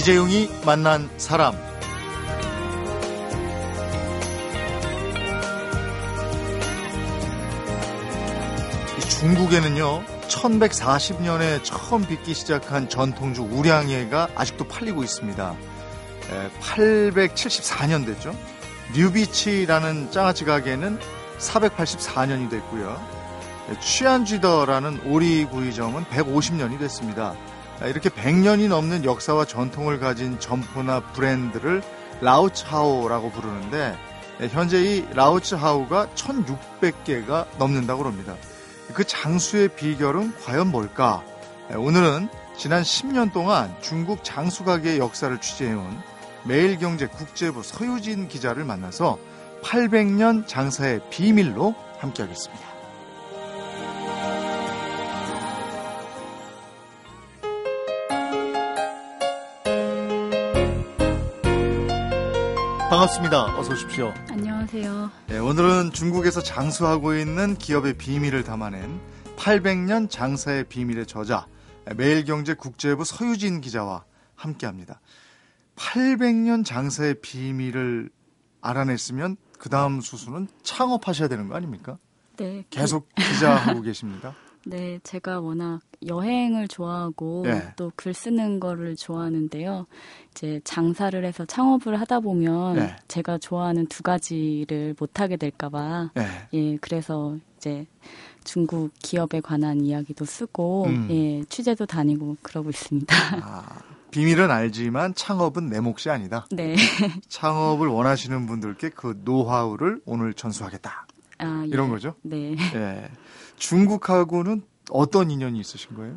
이재용이 만난 사람. 중국에는요, 1140년에 처음 빚기 시작한 전통주 우량예가 아직도 팔리고 있습니다. 874년 됐죠. 뉴비치라는 장아찌 가게는 484년이 됐고요. 취안쥐더라는 오리구이점은 150년이 됐습니다. 이렇게 100년이 넘는 역사와 전통을 가진 점포나 브랜드를 라우츠하오라고 부르는데 현재 이 라우츠하오가 1600개가 넘는다고 합니다. 그 장수의 비결은 과연 뭘까? 오늘은 지난 10년 동안 중국 장수 가게의 역사를 취재해온 매일경제 국제부 서유진 기자를 만나서 800년 장사의 비밀로 함께하겠습니다. 반갑습니다. 어서 오십시오. 안녕하세요. 네, 오늘은 중국에서 장수하고 있는 기업의 비밀을 담아낸 800년 장사의 비밀의 저자 매일경제 국제부 서유진 기자와 함께합니다. 800년 장사의 비밀을 알아냈으면 그 다음 수순은 창업하셔야 되는 거 아닙니까? 네. 계속 기자하고 계십니다. 네, 제가 워낙 여행을 좋아하고 네. 또글 쓰는 거를 좋아하는데요. 이제 장사를 해서 창업을 하다 보면 네. 제가 좋아하는 두 가지를 못 하게 될까봐 네. 예, 그래서 이제 중국 기업에 관한 이야기도 쓰고 음. 예, 취재도 다니고 그러고 있습니다. 아, 비밀은 알지만 창업은 내 몫이 아니다. 네. 창업을 원하시는 분들께 그 노하우를 오늘 전수하겠다. 아, 예. 이런 거죠? 네. 예. 중국하고는 어떤 인연이 있으신 거예요?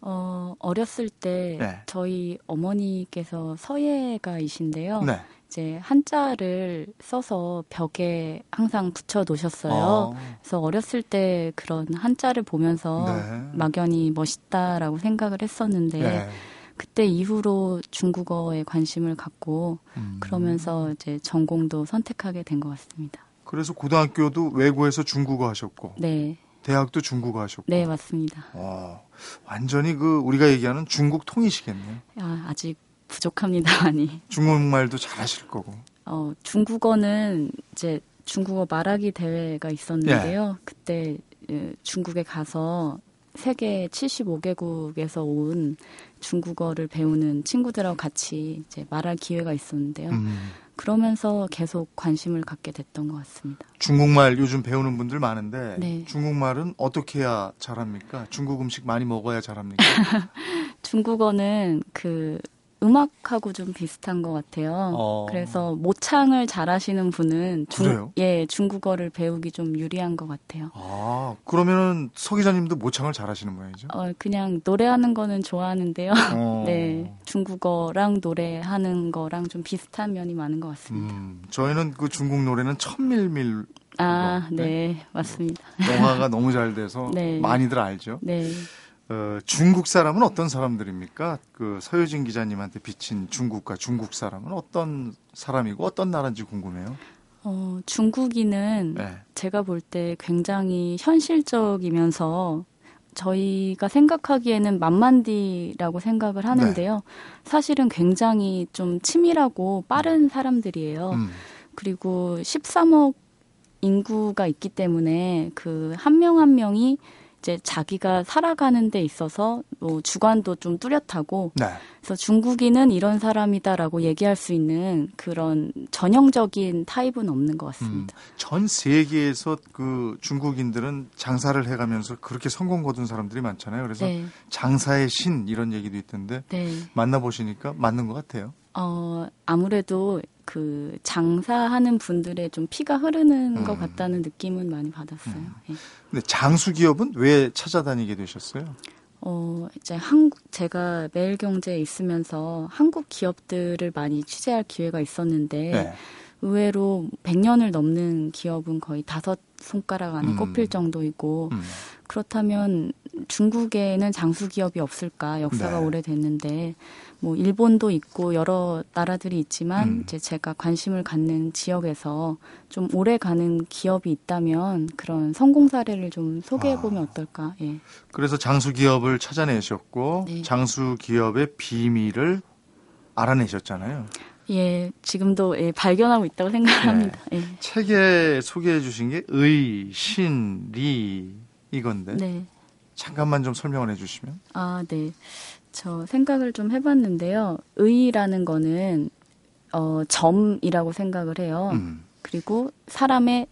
어, 어렸을 때 네. 저희 어머니께서 서예가이신데요. 네. 이제 한자를 써서 벽에 항상 붙여 놓으셨어요. 어. 그래서 어렸을 때 그런 한자를 보면서 네. 막연히 멋있다라고 생각을 했었는데 네. 그때 이후로 중국어에 관심을 갖고 음. 그러면서 이제 전공도 선택하게 된 것 같습니다. 그래서 고등학교도 외고에서 중국어 하셨고. 네. 대학도 중국어 하셨고. 네, 맞습니다. 와, 완전히 그 우리가 얘기하는 중국 통이시겠네요. 아, 아직 부족합니다, 많이. 중국말도 잘하실 거고. 어, 중국어는 이제 중국어 말하기 대회가 있었는데요. 예. 그때 예, 중국에 가서 세계 75개국에서 온 중국어를 배우는 친구들하고 같이 이제 말할 기회가 있었는데요. 음. 그러면서 계속 관심을 갖게 됐던 것 같습니다. 중국말 요즘 배우는 분들 많은데 네. 중국말은 어떻게 해야 잘합니까? 중국 음식 많이 먹어야 잘합니까? 중국어는 그 음악하고 좀 비슷한 것 같아요. 어. 그래서 모창을 잘하시는 분은 중, 예 중국어를 배우기 좀 유리한 것 같아요. 아 그러면은 서 기자님도 모창을 잘하시는 모양이죠? 어 그냥 노래하는 거는 좋아하는데요. 어. 네 중국어랑 노래하는 거랑 좀 비슷한 면이 많은 것 같습니다. 음, 저희는 그 중국 노래는 천밀밀 아, 네, 네 맞습니다. 영화가 너무 잘 돼서 네. 많이들 알죠. 네. 어, 중국 사람은 어떤 사람들입니까? 그 서효진 기자님한테 비친 중국과 중국 사람은 어떤 사람이고 어떤 나라인지 궁금해요. 어, 중국인은 네. 제가 볼 때 굉장히 현실적이면서 저희가 생각하기에는 만만디라고 생각을 하는데요. 네. 사실은 굉장히 좀 치밀하고 빠른 사람들이에요. 음. 그리고 13억 인구가 있기 때문에 그 한 명한 한 명이 이제 자기가 살아가는 데 있어서 뭐 주관도 좀 뚜렷하고 네. 그래서 중국인은 이런 사람이다라고 얘기할 수 있는 그런 전형적인 타입은 없는 것 같습니다. 음, 전 세계에서 그 중국인들은 장사를 해가면서 그렇게 성공 거둔 사람들이 많잖아요. 그래서 네. 장사의 신 이런 얘기도 있던데 네. 만나보시니까 맞는 것 같아요. 어, 아무래도 그 장사하는 분들의 좀 피가 흐르는 음. 것 같다는 느낌은 많이 받았어요. 음. 예. 근데 장수 기업은 왜 찾아다니게 되셨어요? 어, 이제 한국, 제가 매일경제에 있으면서 한국 기업들을 많이 취재할 기회가 있었는데, 네. 의외로 100년을 넘는 기업은 거의 다섯 손가락 안에 음. 꼽힐 정도이고, 음. 그렇다면 중국에는 장수 기업이 없을까? 역사가 네. 오래됐는데, 뭐 일본도 있고 여러 나라들이 있지만 음. 이제 제가 관심을 갖는 지역에서 좀 오래 가는 기업이 있다면 그런 성공 사례를 좀 소개해 보면 아. 어떨까? 예. 그래서 장수 기업을 찾아내셨고 네. 장수 기업의 비밀을 알아내셨잖아요. 예, 지금도 예, 발견하고 있다고 생각합니다. 네. 예. 책에 소개해 주신 게 의, 신, 리 이건데. 네. 잠깐만 좀 설명을 해 주시면. 아, 네. 저 생각을 좀 해봤는데요. 의라는 거는 어, 점이라고 생각을 해요. 음. 그리고 사람의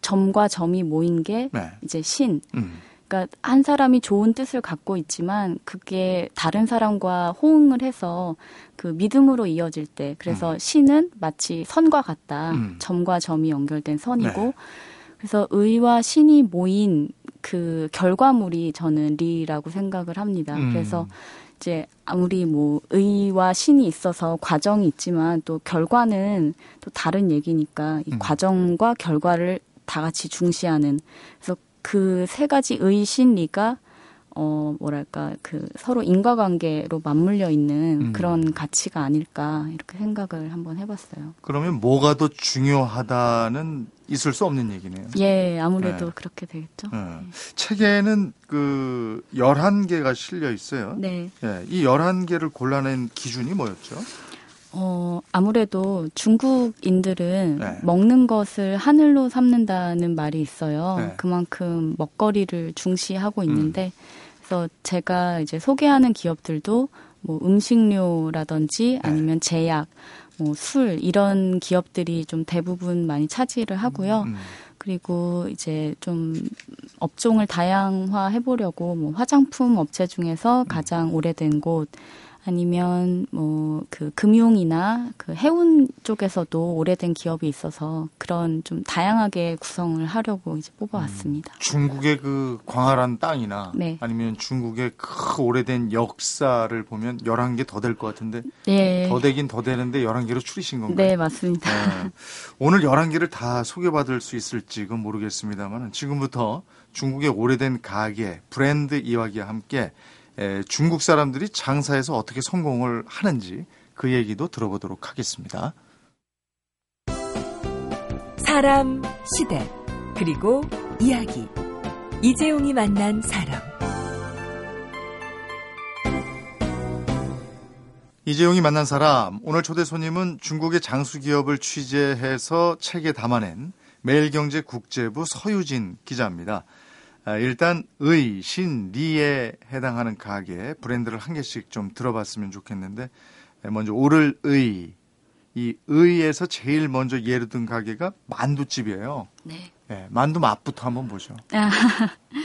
점과 점이 모인 게 네. 이제 신. 음. 그러니까 한 사람이 좋은 뜻을 갖고 있지만 그게 다른 사람과 호응을 해서 그 믿음으로 이어질 때 그래서 음. 신은 마치 선과 같다. 음. 점과 점이 연결된 선이고 네. 그래서 의와 신이 모인 그 결과물이 저는 리라고 생각을 합니다. 음. 그래서 이제 아무리 뭐 의와 신이 있어서 과정이 있지만 또 결과는 또 다른 얘기니까 이 음. 과정과 결과를 다 같이 중시하는 그래서 그 세 가지 의, 신, 리가 어 뭐랄까 그 서로 인과관계로 맞물려 있는 음. 그런 가치가 아닐까 이렇게 생각을 한번 해봤어요. 그러면 뭐가 더 중요하다는 있을 수 없는 얘기네요. 예, 아무래도 네. 그렇게 되겠죠. 네. 네. 책에는 그 11개가 실려 있어요. 네. 예, 이 11개를 골라낸 기준이 뭐였죠? 어, 아무래도 중국인들은 네. 먹는 것을 하늘로 삼는다는 말이 있어요. 네. 그만큼 먹거리를 중시하고 있는데, 음. 그래서 제가 이제 소개하는 기업들도 뭐 음식료라든지 네. 아니면 제약, 뭐 술 이런 기업들이 좀 대부분 많이 차지를 하고요. 음, 음. 그리고 이제 좀 업종을 다양화해 보려고 뭐 화장품 업체 중에서 음. 가장 오래된 곳 아니면 뭐 그 금융이나 그 해운 쪽에서도 오래된 기업이 있어서 그런 좀 다양하게 구성을 하려고 이제 뽑아왔습니다. 음, 중국의 그 광활한 땅이나 네. 아니면 중국의 그 오래된 역사를 보면 11개 더 될 것 같은데 네. 더 되긴 더 되는데 11개로 추리신 건가요? 네, 맞습니다. 네. 오늘 11개를 다 소개받을 수 있을지 그 모르겠습니다만 지금부터 중국의 오래된 가게, 브랜드 이야기와 함께 중국 사람들이 장사에서 어떻게 성공을 하는지 그 얘기도 들어보도록 하겠습니다. 사람, 시대, 그리고 이야기. 이재용이 만난 사람. 이재용이 만난 사람. 오늘 초대 손님은 중국의 장수 기업을 취재해서 책에 담아낸 매일경제 국제부 서유진 기자입니다. 아, 일단 의, 신, 리에 해당하는 가게 브랜드를 한 개씩 좀 들어봤으면 좋겠는데 먼저 오를 의, 이 의에서 제일 먼저 예를 든 가게가 만두집이에요. 네. 네 만두 맛부터 한번 보죠.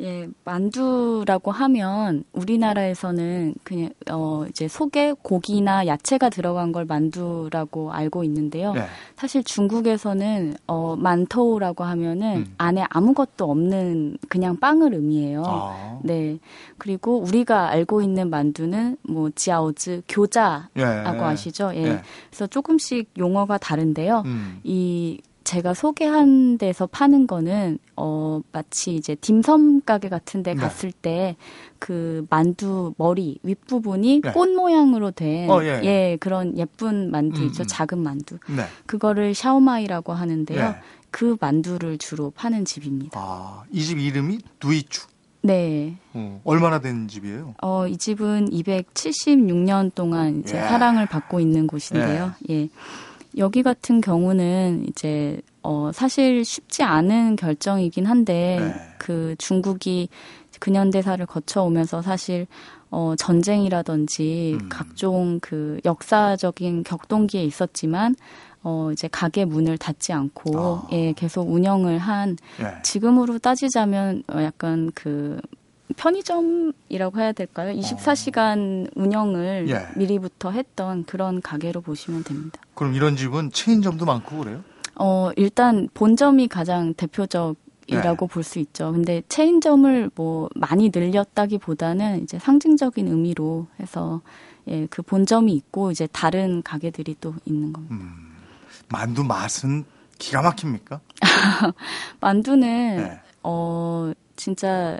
예, 만두라고 하면 우리나라에서는 그냥 어 이제 속에 고기나 야채가 들어간 걸 만두라고 알고 있는데요. 네. 사실 중국에서는 어 만토라고 하면은 음. 안에 아무것도 없는 그냥 빵을 의미해요. 아. 네. 그리고 우리가 알고 있는 만두는 뭐 지아오즈 교자라고 예. 아시죠? 예. 예. 그래서 조금씩 용어가 다른데요. 음. 이 제가 소개한 데서 파는 거는 어 마치 이제 딤섬 가게 같은 데 네. 갔을 때그 만두 머리 윗부분이 네. 꽃 모양으로 된 어, 예, 예. 예, 그런 예쁜 만두 있죠. 음, 음. 작은 만두. 네. 그거를 샤오마이라고 하는데요. 예. 그 만두를 주로 파는 집입니다. 아, 이 집 이름이 누이추. 네. 어, 얼마나 된 집이에요? 어, 이 집은 276년 동안 이제 예. 사랑을 받고 있는 곳인데요. 예. 예. 여기 같은 경우는 이제 어 사실 쉽지 않은 결정이긴 한데 네. 그 중국이 근현대사를 거쳐오면서 사실 어 전쟁이라든지 음. 각종 그 역사적인 격동기에 있었지만 어 이제 가게 문을 닫지 않고 어. 예 계속 운영을 한 예. 지금으로 따지자면 어 약간 그 편의점이라고 해야 될까요? 24시간 어. 운영을 예. 미리부터 했던 그런 가게로 보시면 됩니다. 그럼 이런 집은 체인점도 많고 그래요? 어, 일단 본점이 가장 대표적 이라고 네. 볼수 있죠. 근데 체인점을 뭐 많이 늘렸다기보다는 이제 상징적인 의미로 해서 예, 그 본점이 있고 이제 다른 가게들이 또 있는 겁니다. 음, 만두 맛은 기가 막힙니까? 만두는 네. 어 진짜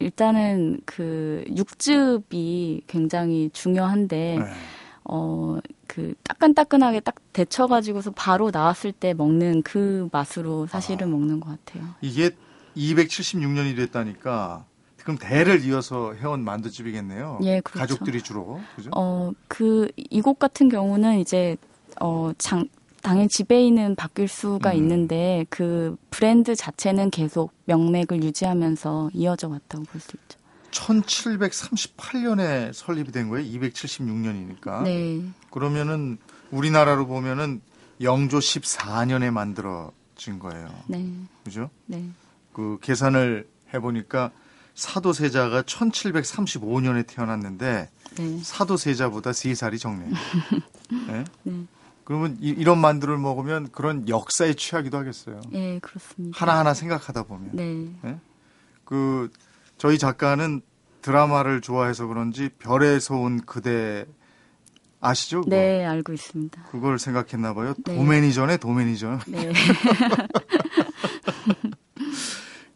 일단은 그 육즙이 굉장히 중요한데 네. 어그 따끈따끈하게 딱 데쳐가지고서 바로 나왔을 때 먹는 그 맛으로 사실은 아, 먹는 것 같아요. 이게 276년이 됐다니까 그럼 대를 이어서 해온 만두집이겠네요. 예, 그렇죠. 가족들이 주로 그죠? 어, 그 이곳 같은 경우는 이제 어, 장 당연히 지배인은 바뀔 수가 음. 있는데 그 브랜드 자체는 계속 명맥을 유지하면서 이어져 왔다고 볼 수 있죠. 1738년에 설립이 된 거예요. 276년이니까. 네. 그러면은 우리나라로 보면은 영조 14년에 만들어진 거예요. 네. 그죠? 네. 그 계산을 해 보니까 사도세자가 1735년에 태어났는데 네. 사도세자보다 3살이 적네요. 네? 네. 그러면 이, 런 만두를 먹으면 그런 역사에 취하기도 하겠어요. 예, 그렇습니다. 하나하나 생각하다 보면. 네. 그 저희 작가는 드라마를 좋아해서 그런지 별에서 온 그대 아시죠? 그거? 네, 알고 있습니다. 그걸 생각했나 봐요. 네. 도매니전에 도매니전. 네.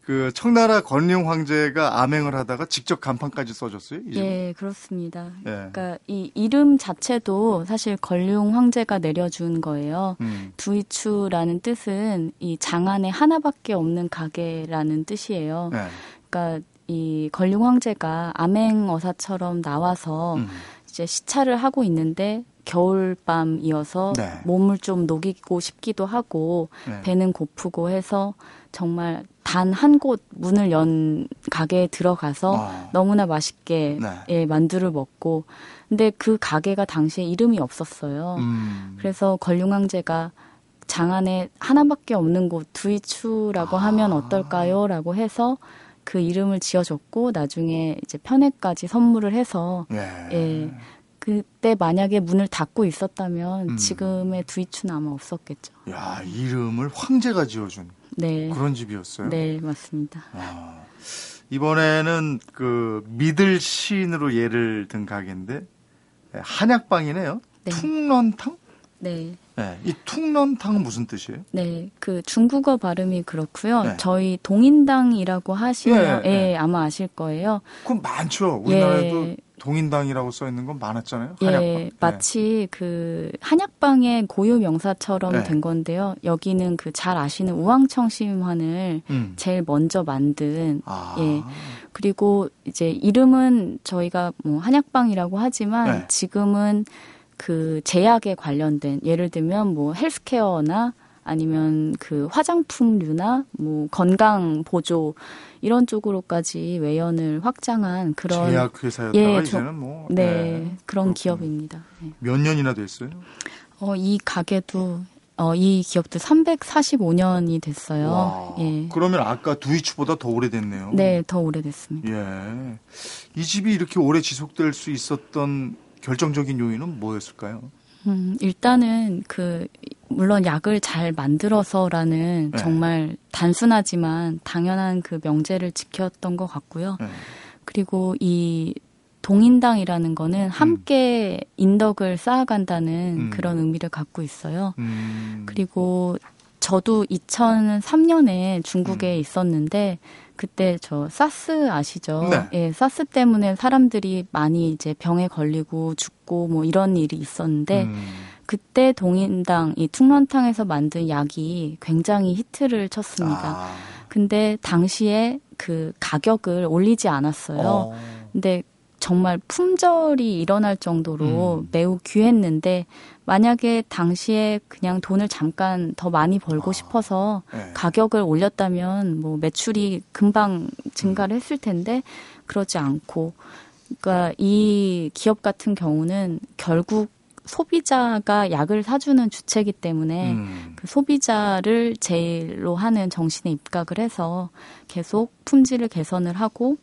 그 청나라 건룡 황제가 암행을 하다가 직접 간판까지 써줬어요. 이 집은? 예, 그렇습니다. 예. 그러니까 이 이름 자체도 사실 건룡 황제가 내려준 거예요. 음. 두이추라는 뜻은 이 장안에 하나밖에 없는 가게라는 뜻이에요. 네. 그러니까 이 건룡 황제가 암행어사처럼 나와서 음. 이제 시찰을 하고 있는데 겨울밤이어서 네. 몸을 좀 녹이고 싶기도 하고 네. 배는 고프고 해서 정말 단 한 곳 문을 연 가게에 들어가서 아. 너무나 맛있게 네. 예, 만두를 먹고 근데 그 가게가 당시에 이름이 없었어요. 음. 그래서 걸륭왕제가 장안에 하나밖에 없는 곳 두이추라고 아. 하면 어떨까요?라고 해서 그 이름을 지어줬고 나중에 이제 편애까지 선물을 해서 예. 예. 그때 만약에 문을 닫고 있었다면 음. 지금의 두이추는 아마 없었겠죠. 야 이름을 황제가 지어준 네. 그런 집이었어요. 네, 맞습니다. 아, 이번에는 그 믿을 시인으로 예를 든 가게인데 예, 한약방이네요. 네. 퉁런탕? 네. 네, 이 퉁런탕은 무슨 뜻이에요? 네, 그 중국어 발음이 그렇고요. 네. 저희 동인당이라고 하시면 예, 예, 예. 아마 아실 거예요. 그럼 많죠. 우리나라에도 예. 동인당이라고 써 있는 건 많았잖아요. 한약방. 예, 마치 그 한약방의 고유 명사처럼 네. 된 건데요. 여기는 그 잘 아시는 우황청 심환을 음. 제일 먼저 만든 아. 예. 그리고 이제 이름은 저희가 뭐 한약방이라고 하지만 네. 지금은 그 제약에 관련된 예를 들면 뭐 헬스케어나 아니면 그 화장품류나 뭐 건강 보조 이런 쪽으로까지 외연을 확장한 그런 제약회사였다가 예, 저- 이제는 뭐 네, 예, 그런 그렇군요. 기업입니다. 네. 몇 년이나 됐어요? 어, 이 가게도 어, 이 기업도 345년이 됐어요. 와, 예. 그러면 아까 두이추보다 더 오래됐네요. 네, 더 오래됐습니다. 예. 이 집이 이렇게 오래 지속될 수 있었던 결정적인 요인은 뭐였을까요? 음, 일단은 그 물론 약을 잘 만들어서라는 네. 정말 단순하지만 당연한 그 명제를 지켰던 것 같고요. 예. 그리고 이 동인당이라는 거는 함께 인덕을 쌓아간다는 음. 그런 의미를 갖고 있어요. 음. 그리고 저도 2003년에 중국에 음. 있었는데 그때 저 사스 아시죠? 네. 예, 사스 때문에 사람들이 많이 이제 병에 걸리고 죽고 뭐 이런 일이 있었는데 음. 그때 동인당 이 퉁런탕에서 만든 약이 굉장히 히트를 쳤습니다. 아. 근데 당시에 그 가격을 올리지 않았어요. 어. 근데 정말 품절이 일어날 정도로 음. 매우 귀했는데 만약에 당시에 그냥 돈을 잠깐 더 많이 벌고 아. 싶어서 예. 가격을 올렸다면 뭐 매출이 금방 증가를 했을 텐데 그러지 않고 그러니까 이 기업 같은 경우는 결국 소비자가 약을 사주는 주체이기 때문에 음. 그 소비자를 제일로 하는 정신에 입각을 해서 계속 품질을 개선을 하고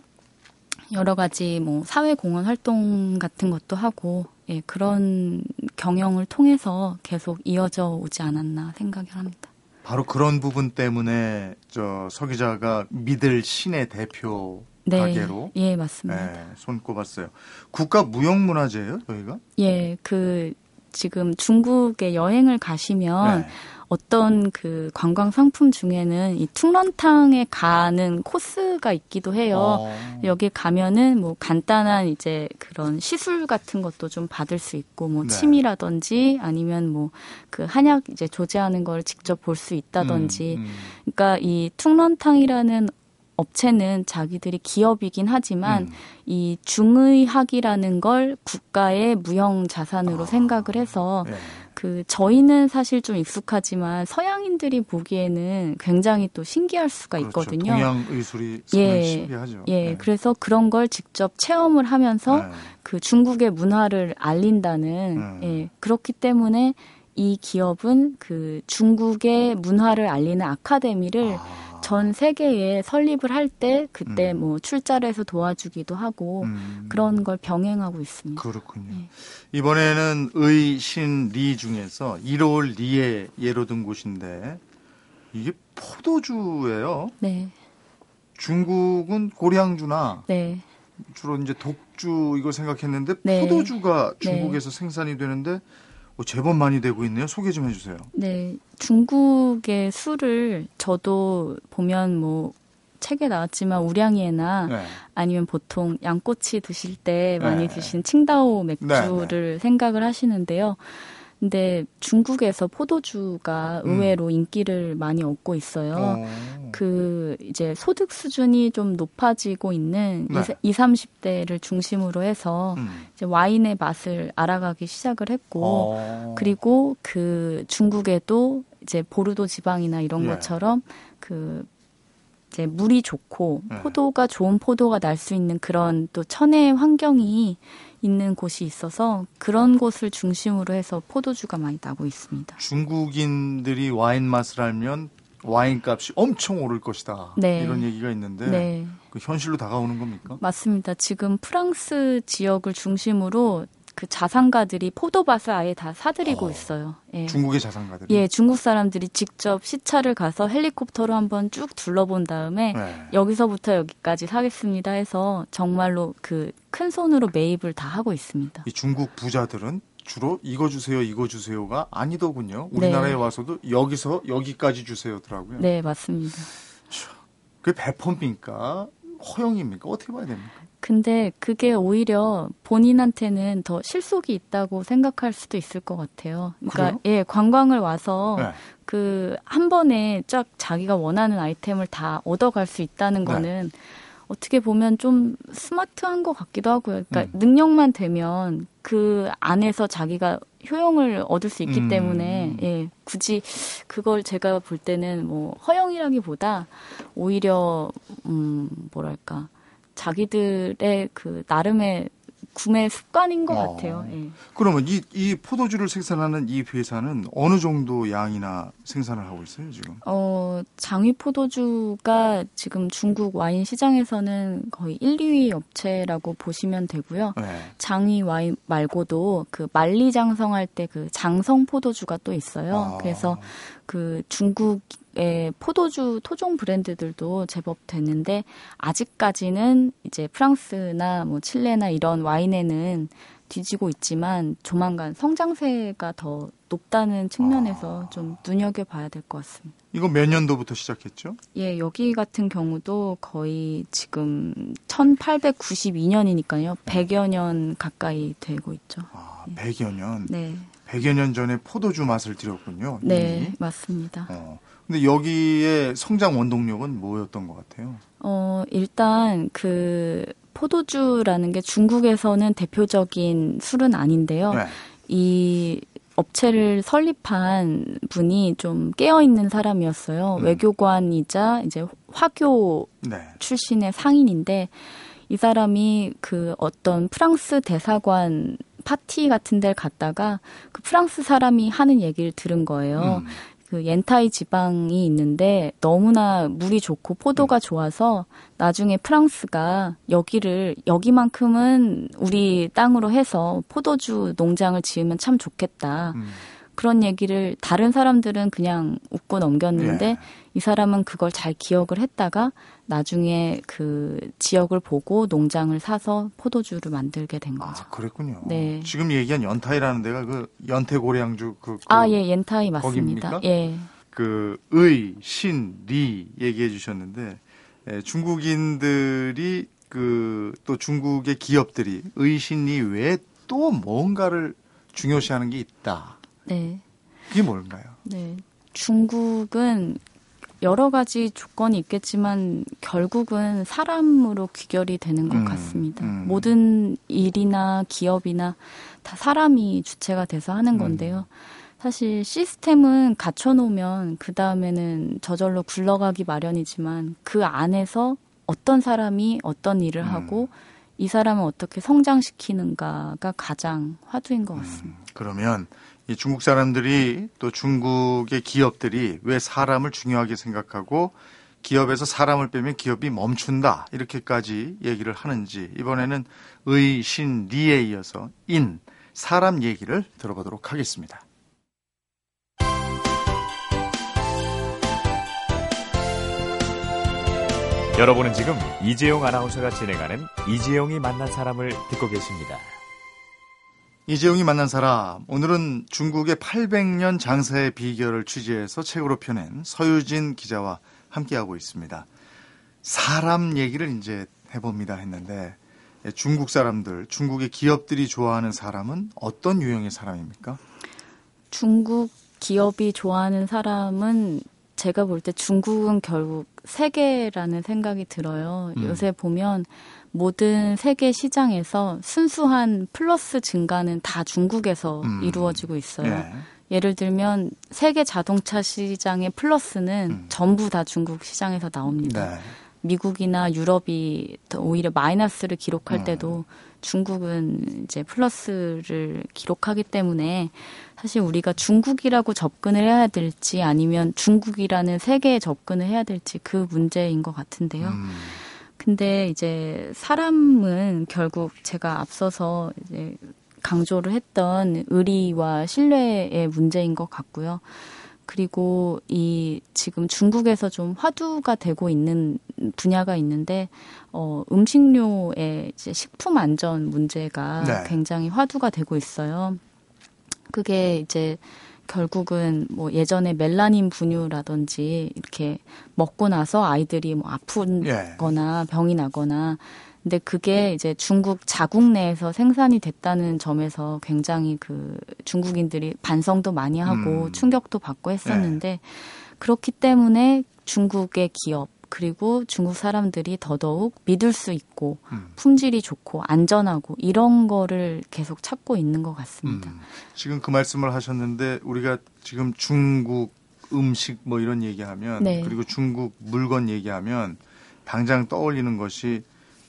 여러 가지 뭐 사회 공헌 활동 같은 것도 하고 예, 그런 경영을 통해서 계속 이어져 오지 않았나 생각을 합니다. 바로 그런 부분 때문에 저 서기자가 믿을 신의 대표 네, 가게로 예 맞습니다. 예, 손꼽았어요. 국가 무형문화재예요, 여기가? 예, 그 지금 중국에 여행을 가시면 네. 어떤 그 관광 상품 중에는 이 퉁런탕에 가는 코스가 있기도 해요. 어. 여기 가면은 뭐 간단한 이제 그런 시술 같은 것도 좀 받을 수 있고 뭐 네. 침이라든지 아니면 뭐 그 한약 이제 조제하는 걸 직접 볼 수 있다든지 음, 음. 그러니까 이 퉁런탕이라는 업체는 자기들이 기업이긴 하지만 음. 이 중의학이라는 걸 국가의 무형 자산으로 아. 생각을 해서 네. 그 저희는 사실 좀 익숙하지만 서양인들이 보기에는 굉장히 또 신기할 수가 그렇죠. 있거든요. 동양 의술이 예, 신기하죠. 예, 네. 그래서 그런 걸 직접 체험을 하면서 네. 그 중국의 문화를 알린다는 네. 예, 그렇기 때문에 이 기업은 그 중국의 문화를 알리는 아카데미를 아. 전 세계에 설립을 할 때 그때 음. 뭐 출자를 해서 도와주기도 하고 음. 그런 걸 병행하고 있습니다. 그렇군요. 네. 이번에는 의, 신, 리 중에서 1월 리에 예로 든 곳인데 이게 포도주예요. 네. 중국은 고량주나 네. 주로 이제 독주 이걸 생각했는데 네. 포도주가 네. 중국에서 생산이 되는데 뭐 제법 많이 되고 있네요. 소개 좀 해주세요. 네, 중국의 술을 저도 보면 뭐 책에 나왔지만 우량이나 네. 아니면 보통 양꼬치 드실 때 많이 네. 드신 칭다오 맥주를 네. 네. 생각을 하시는데요. 근데 중국에서 포도주가 음. 의외로 음. 인기를 많이 얻고 있어요. 오. 그 이제 소득 수준이 좀 높아지고 있는 네. 20, 30대를 중심으로 해서 음. 이제 와인의 맛을 알아가기 시작을 했고 오. 그리고 그 중국에도 이제 보르도 지방이나 이런 네. 것처럼 그 이제 물이 좋고 네. 포도가 좋은 포도가 날 수 있는 그런 또 천혜의 환경이 있는 곳이 있어서 그런 곳을 중심으로 해서 포도주가 많이 나고 있습니다. 중국인들이 와인 맛을 알면 와인 값이 엄청 오를 것이다. 네. 이런 얘기가 있는데 네. 그 현실로 다가오는 겁니까? 맞습니다. 지금 프랑스 지역을 중심으로 그 자산가들이 포도밭을 아예 다 사들이고 어, 있어요. 예. 중국의 자산가들이? 예, 중국 사람들이 직접 시차를 가서 헬리콥터로 한번 쭉 둘러본 다음에 네. 여기서부터 여기까지 사겠습니다 해서 정말로 그 큰 손으로 매입을 다 하고 있습니다. 이 중국 부자들은 주로 이거 주세요, 이거 주세요가 아니더군요. 우리나라에 네. 와서도 여기서 여기까지 주세요더라고요. 네, 맞습니다. 그게 배펌입니까? 허용입니까? 어떻게 봐야 됩니까? 근데 그게 오히려 본인한테는 더 실속이 있다고 생각할 수도 있을 것 같아요. 그러니까 그래요? 예, 관광을 와서 네. 그한 번에 쫙 자기가 원하는 아이템을 다 얻어갈 수 있다는 네. 거는 어떻게 보면 좀 스마트한 것 같기도 하고요. 그러니까 음. 능력만 되면 그 안에서 자기가 효용을 얻을 수 있기 음. 때문에 예, 굳이 그걸 제가 볼 때는 뭐 허용이라기보다 오히려 음 뭐랄까 자기들의 그 나름의 구매 습관인 것 어. 같아요. 예. 그러면 이, 이 포도주를 생산하는 이 회사는 어느 정도 양이나 생산을 하고 있어요, 지금? 어, 장위 포도주가 지금 중국 와인 시장에서는 거의 1, 2위 업체라고 보시면 되고요. 네. 장위 와인 말고도 그 만리 장성할 때 그 장성 포도주가 또 있어요. 아. 그래서 그 중국 의 포도주 토종 브랜드들도 제법 되는데 아직까지는 이제 프랑스나 뭐 칠레나 이런 와인에는 뒤지고 있지만 조만간 성장세가 더 높다는 측면에서 아. 좀 눈여겨 봐야 될 것 같습니다. 이거 몇 년도부터 시작했죠? 예, 여기 같은 경우도 거의 지금 1892년이니까요. 100여 년 가까이 되고 있죠. 아, 100여 년? 네. 100여 년 전에 포도주 맛을 들였군요. 네, 이미. 맞습니다. 어. 근데 여기에 성장 원동력은 뭐였던 것 같아요? 어, 일단 그 포도주라는 게 중국에서는 대표적인 술은 아닌데요. 네. 이 업체를 설립한 분이 좀 깨어있는 사람이었어요. 음. 외교관이자 이제 화교 네. 출신의 상인인데 이 사람이 그 어떤 프랑스 대사관 파티 같은 데를 갔다가 그 프랑스 사람이 하는 얘기를 들은 거예요. 음. 그 옌타이 지방이 있는데 너무나 물이 좋고 포도가 음. 좋아서 나중에 프랑스가 여기를 여기만큼은 우리 땅으로 해서 포도주 농장을 지으면 참 좋겠다. 음. 그런 얘기를 다른 사람들은 그냥 웃고 넘겼는데 예. 이 사람은 그걸 잘 기억을 했다가 나중에 그 지역을 보고 농장을 사서 포도주를 만들게 된 아, 거죠. 아, 그랬군요. 네. 지금 얘기한 연타이라는 데가 그 연태고량주 그, 그 아, 예, 연타이 맞습니다. 거깁니까? 예. 그 의, 신, 리 얘기해 주셨는데 예, 중국인들이 그 또 중국의 기업들이 의, 신, 리 외에 또 뭔가를 중요시하는 게 있다. 네. 그게 뭘까요? 네. 중국은 여러 가지 조건이 있겠지만 결국은 사람으로 귀결이 되는 것 음, 같습니다. 음. 모든 일이나 기업이나 다 사람이 주체가 돼서 하는 음. 건데요. 사실 시스템은 갖춰놓으면 그 다음에는 저절로 굴러가기 마련이지만 그 안에서 어떤 사람이 어떤 일을 음. 하고 이 사람을 어떻게 성장시키는가가 가장 화두인 것 같습니다. 음, 그러면 이 중국 사람들이 또 중국의 기업들이 왜 사람을 중요하게 생각하고 기업에서 사람을 빼면 기업이 멈춘다 이렇게까지 얘기를 하는지 이번에는 의, 신, 리에 이어서 인, 사람 얘기를 들어보도록 하겠습니다. 여러분은 지금 이재용 아나운서가 진행하는 이재용이 만난 사람을 듣고 계십니다. 이재용이 만난 사람 오늘은 중국의 800년 장사의 비결을 취재해서 책으로 펴낸 서유진 기자와 함께하고 있습니다. 사람 얘기를 이제 해봅니다 했는데 중국 사람들, 중국의 기업들이 좋아하는 사람은 어떤 유형의 사람입니까? 중국 기업이 좋아하는 사람은 제가 볼 때 중국은 결국 세계라는 생각이 들어요. 음. 요새 보면 모든 세계 시장에서 순수한 플러스 증가는 다 중국에서 음. 이루어지고 있어요. 네. 예를 들면 세계 자동차 시장의 플러스는 음. 전부 다 중국 시장에서 나옵니다. 네. 미국이나 유럽이 오히려 마이너스를 기록할 음. 때도 중국은 이제 플러스를 기록하기 때문에 사실 우리가 중국이라고 접근을 해야 될지 아니면 중국이라는 세계에 접근을 해야 될지 그 문제인 것 같은데요. 음. 근데 이제 사람은 결국 제가 앞서서 이제 강조를 했던 의리와 신뢰의 문제인 것 같고요. 그리고 이 지금 중국에서 좀 화두가 되고 있는 분야가 있는데 어 음식료의 이제 식품 안전 문제가 네. 굉장히 화두가 되고 있어요. 그게 이제 결국은 뭐 예전에 멜라닌 분유라든지 이렇게 먹고 나서 아이들이 뭐 아프거나 예. 병이 나거나 근데 그게 이제 중국 자국 내에서 생산이 됐다는 점에서 굉장히 그 중국인들이 반성도 많이 하고 음. 충격도 받고 했었는데 네. 그렇기 때문에 중국의 기업 그리고 중국 사람들이 더더욱 믿을 수 있고 음. 품질이 좋고 안전하고 이런 거를 계속 찾고 있는 것 같습니다. 음. 지금 그 말씀을 하셨는데 우리가 지금 중국 음식 뭐 이런 얘기하면 네. 그리고 중국 물건 얘기하면 당장 떠올리는 것이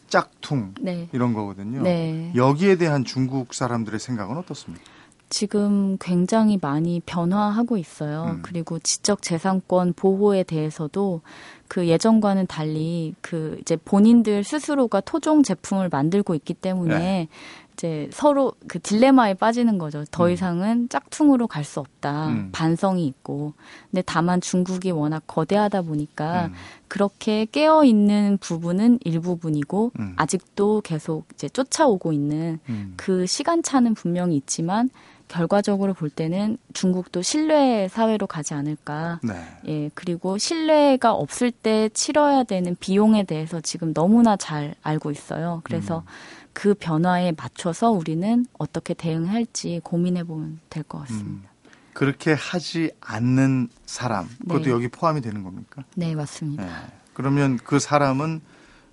짝퉁 네. 이런 거거든요. 네. 여기에 대한 중국 사람들의 생각은 어떻습니까? 지금 굉장히 많이 변화하고 있어요. 음. 그리고 지적 재산권 보호에 대해서도 그 예전과는 달리 그 이제 본인들 스스로가 토종 제품을 만들고 있기 때문에 네. 이제 서로 그 딜레마에 빠지는 거죠. 더 음. 이상은 짝퉁으로 갈 수 없다. 음. 반성이 있고. 근데 다만 중국이 워낙 거대하다 보니까 음. 그렇게 깨어 있는 부분은 일부분이고 음. 아직도 계속 이제 쫓아오고 있는 음. 그 시간차는 분명히 있지만 결과적으로 볼 때는 중국도 신뢰 사회로 가지 않을까. 네. 예, 그리고 신뢰가 없을 때 치러야 되는 비용에 대해서 지금 너무나 잘 알고 있어요. 그래서 음. 그 변화에 맞춰서 우리는 어떻게 대응할지 고민해 보면 될 것 같습니다. 음. 그렇게 하지 않는 사람, 그것도 네. 여기 포함이 되는 겁니까? 네, 맞습니다. 네. 그러면 그 사람은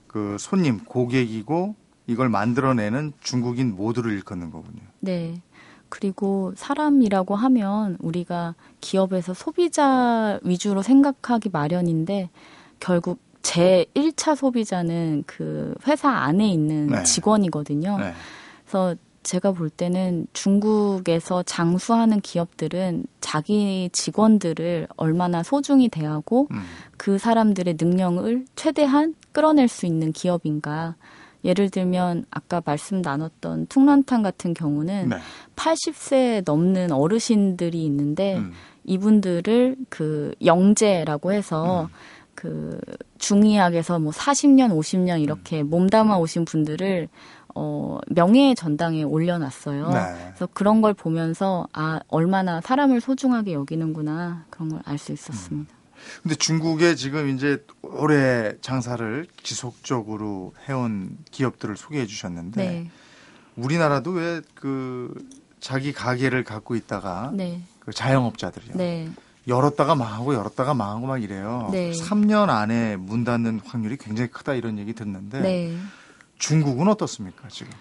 그 손님, 고객이고 이걸 만들어내는 중국인 모두를 일컫는 거군요. 네. 그리고 사람이라고 하면 우리가 기업에서 소비자 위주로 생각하기 마련인데 결국 제 1차 소비자는 그 회사 안에 있는 네. 직원이거든요. 네. 그래서 제가 볼 때는 중국에서 장수하는 기업들은 자기 직원들을 얼마나 소중히 대하고 음. 그 사람들의 능력을 최대한 끌어낼 수 있는 기업인가. 예를 들면 아까 말씀 나눴던 퉁런탄 같은 경우는 네. 80세 넘는 어르신들이 있는데 음. 이분들을 그 영재라고 해서 음. 그 중의학에서 뭐 40년, 50년 이렇게 음. 몸담아 오신 분들을 어 명예의 전당에 올려놨어요. 네. 그래서 그런 걸 보면서 아 얼마나 사람을 소중하게 여기는구나 그런 걸 알 수 있었습니다. 음. 근데 중국에 지금 이제 오래 장사를 지속적으로 해온 기업들을 소개해 주셨는데 네. 우리나라도 왜 그 자기 가게를 갖고 있다가 네. 그 자영업자들이요. 네. 열었다가 망하고 열었다가 망하고 막 이래요. 네. 3년 안에 문 닫는 확률이 굉장히 크다 이런 얘기 듣는데 네. 중국은 어떻습니까 지금?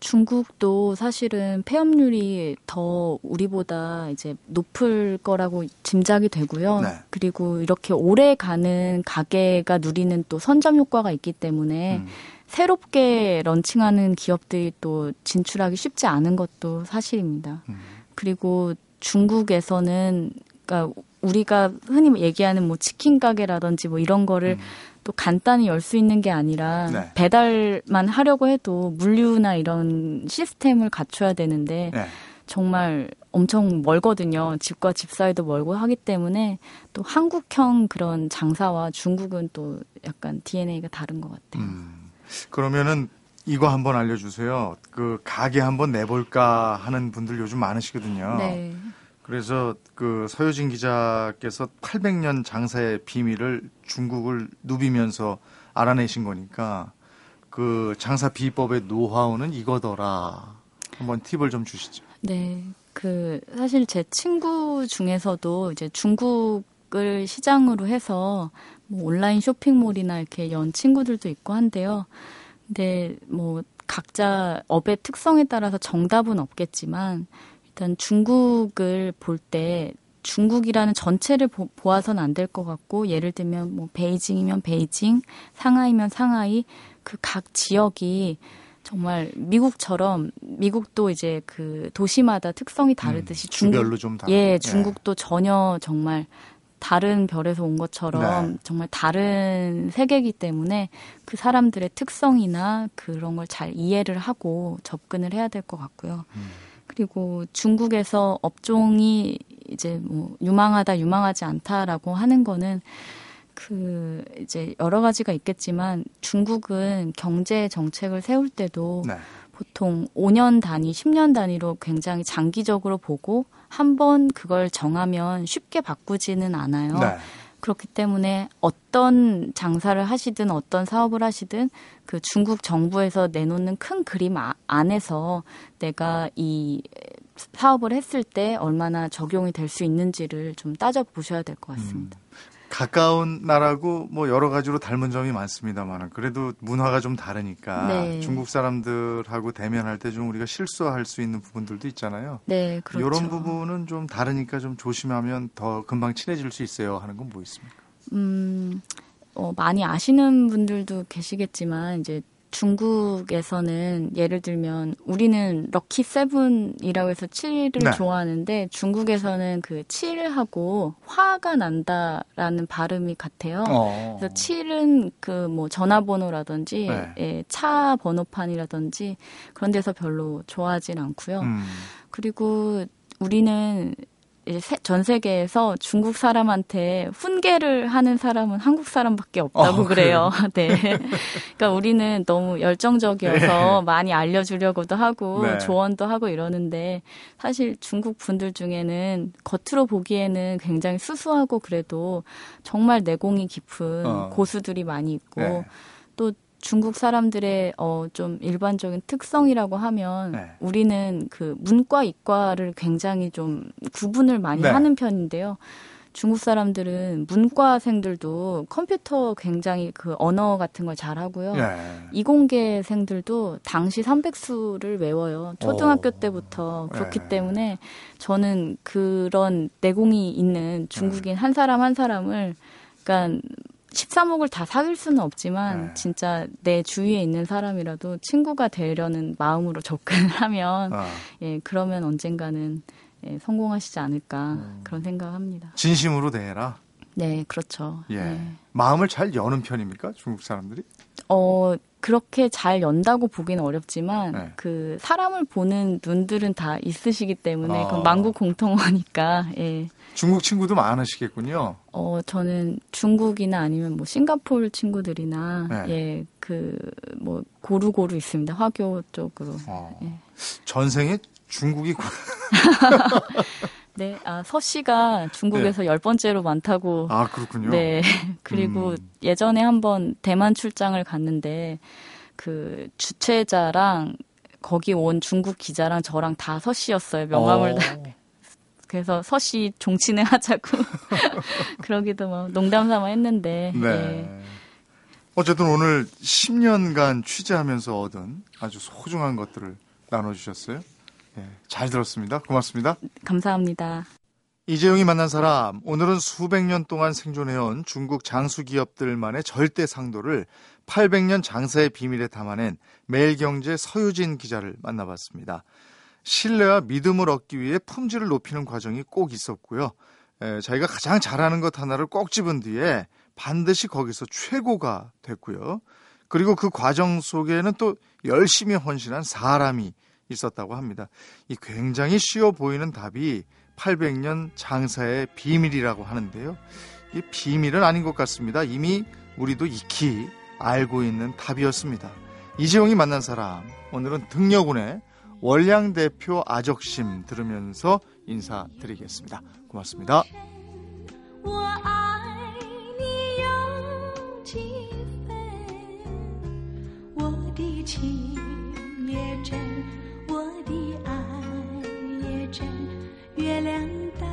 중국도 사실은 폐업률이 더 우리보다 이제 높을 거라고 짐작이 되고요. 네. 그리고 이렇게 오래 가는 가게가 누리는 또 선점 효과가 있기 때문에 음. 새롭게 런칭하는 기업들이 또 진출하기 쉽지 않은 것도 사실입니다. 음. 그리고 중국에서는 그러니까 우리가 흔히 얘기하는 뭐 치킨 가게라든지 뭐 이런 거를 음. 또 간단히 열 수 있는 게 아니라 네. 배달만 하려고 해도 물류나 이런 시스템을 갖춰야 되는데 네. 정말 엄청 멀거든요. 집과 집 사이도 멀고 하기 때문에 또 한국형 그런 장사와 중국은 또 약간 DNA가 다른 것 같아요. 음. 그러면은 이거 한번 알려주세요. 그 가게 한번 내볼까 하는 분들 요즘 많으시거든요. 네. 그래서 그 서효진 기자께서 800년 장사의 비밀을 중국을 누비면서 알아내신 거니까 그 장사 비법의 노하우는 이거더라. 한번 팁을 좀 주시죠. 네. 그 사실 제 친구 중에서도 이제 중국을 시장으로 해서 뭐 온라인 쇼핑몰이나 이렇게 연 친구들도 있고 한데요. 근데 뭐 각자 업의 특성에 따라서 정답은 없겠지만 일단 중국을 볼 때 중국이라는 전체를 보, 보아서는 안 될 것 같고 예를 들면 뭐 베이징이면 베이징, 상하이면 상하이 그 각 지역이 정말 미국처럼 미국도 이제 그 도시마다 특성이 다르듯이 음, 중국 좀 다르고. 예 네. 중국도 전혀 정말 다른 별에서 온 것처럼 네. 정말 다른 세계이기 때문에 그 사람들의 특성이나 그런 걸 잘 이해를 하고 접근을 해야 될 것 같고요. 음. 그리고 중국에서 업종이 이제 뭐 유망하다, 유망하지 않다라고 하는 거는 그 이제 여러 가지가 있겠지만 중국은 경제 정책을 세울 때도 네. 보통 5년 단위, 10년 단위로 굉장히 장기적으로 보고 한 번 그걸 정하면 쉽게 바꾸지는 않아요. 네. 그렇기 때문에 어떤 장사를 하시든 어떤 사업을 하시든 그 중국 정부에서 내놓는 큰 그림 아- 안에서 내가 이 사업을 했을 때 얼마나 적용이 될 수 있는지를 좀 따져 보셔야 될 것 같습니다. 가까운 나라고 뭐 여러 가지로 닮은 점이 많습니다만 그래도 문화가 좀 다르니까 네. 중국 사람들하고 대면할 때 좀 우리가 실수할 수 있는 부분들도 있잖아요. 네, 그렇죠. 이런 부분은 좀 다르니까 좀 조심하면 더 금방 친해질 수 있어요 하는 건 뭐 있습니까? 음, 어, 많이 아시는 분들도 계시겠지만, 이제 중국에서는 예를 들면 우리는 럭키 세븐이라고 해서 7을 네. 좋아하는데 중국에서는 그 7하고 화가 난다라는 발음이 같아요. 어. 그래서 7은 그 뭐 전화번호라든지 네. 예, 차 번호판이라든지 그런 데서 별로 좋아하진 않고요. 음. 그리고 우리는 전 세계에서 중국 사람한테 훈계를 하는 사람은 한국 사람밖에 없다고 어, 그래요. 네. 그러니까 우리는 너무 열정적이어서 많이 알려주려고도 하고 네. 조언도 하고 이러는데 사실 중국 분들 중에는 겉으로 보기에는 굉장히 수수하고 그래도 정말 내공이 깊은 어. 고수들이 많이 있고 네. 또 중국 사람들의 어 좀 일반적인 특성이라고 하면 네. 우리는 그 문과 이과를 굉장히 좀 구분을 많이 네. 하는 편인데요. 중국 사람들은 문과생들도 컴퓨터 굉장히 그 언어 같은 걸 잘하고요. 예. 이공계생들도 당시 300수를 외워요. 초등학교 오. 때부터. 그렇기 네. 때문에 저는 그런 내공이 있는 중국인 한 사람 한 사람을 그러니까 13억을 다 사귈 수는 없지만 네. 진짜 내 주위에 있는 사람이라도 친구가 되려는 마음으로 접근을 하면 어. 예, 그러면 언젠가는 예, 성공하시지 않을까 음. 그런 생각합니다. 진심으로 대해라. 네, 그렇죠. 예. 네. 마음을 잘 여는 편입니까? 중국 사람들이? 어, 그렇게 잘 연다고 보기는 어렵지만, 네. 그, 사람을 보는 눈들은 다 있으시기 때문에, 아. 그건 만국 공통어니까, 예. 중국 친구도 많으시겠군요. 어, 저는 중국이나 아니면 뭐 싱가포르 친구들이나, 네. 예, 그, 뭐, 고루고루 있습니다. 화교 쪽으로. 어. 예. 전생에 중국이 네, 아, 서 씨가 중국에서 열 번째로 많다고. 아 그렇군요. 네. 그리고 음. 예전에 한번 대만 출장을 갔는데 그 주최자랑 거기 온 중국 기자랑 저랑 다 서 씨였어요. 명함을 어. 다 그래서 서 씨 종친을 하자고 그러기도 뭐 농담 삼아 했는데. 네. 예. 어쨌든 오늘 10년간 취재하면서 얻은 아주 소중한 것들을 나눠주셨어요. 예, 잘 들었습니다. 고맙습니다. 감사합니다. 이재용이 만난 사람, 오늘은 수백 년 동안 생존해온 중국 장수 기업들만의 절대 상도를 800년 장사의 비밀에 담아낸 매일경제 서유진 기자를 만나봤습니다. 신뢰와 믿음을 얻기 위해 품질을 높이는 과정이 꼭 있었고요. 에, 자기가 가장 잘하는 것 하나를 꼭 집은 뒤에 반드시 거기서 최고가 됐고요. 그리고 그 과정 속에는 또 열심히 헌신한 사람이 있었다고 합니다. 이 굉장히 쉬워 보이는 답이 800년 장사의 비밀이라고 하는데요. 이 비밀은 아닌 것 같습니다. 이미 우리도 익히 알고 있는 답이었습니다. 이재용이 만난 사람, 오늘은 등려군의 월량 대표 아적심 들으면서 인사드리겠습니다. 고맙습니다. 真，月亮代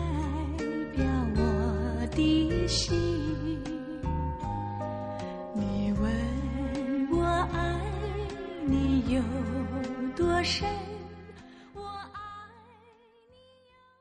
表我的心。你问我爱你有多深？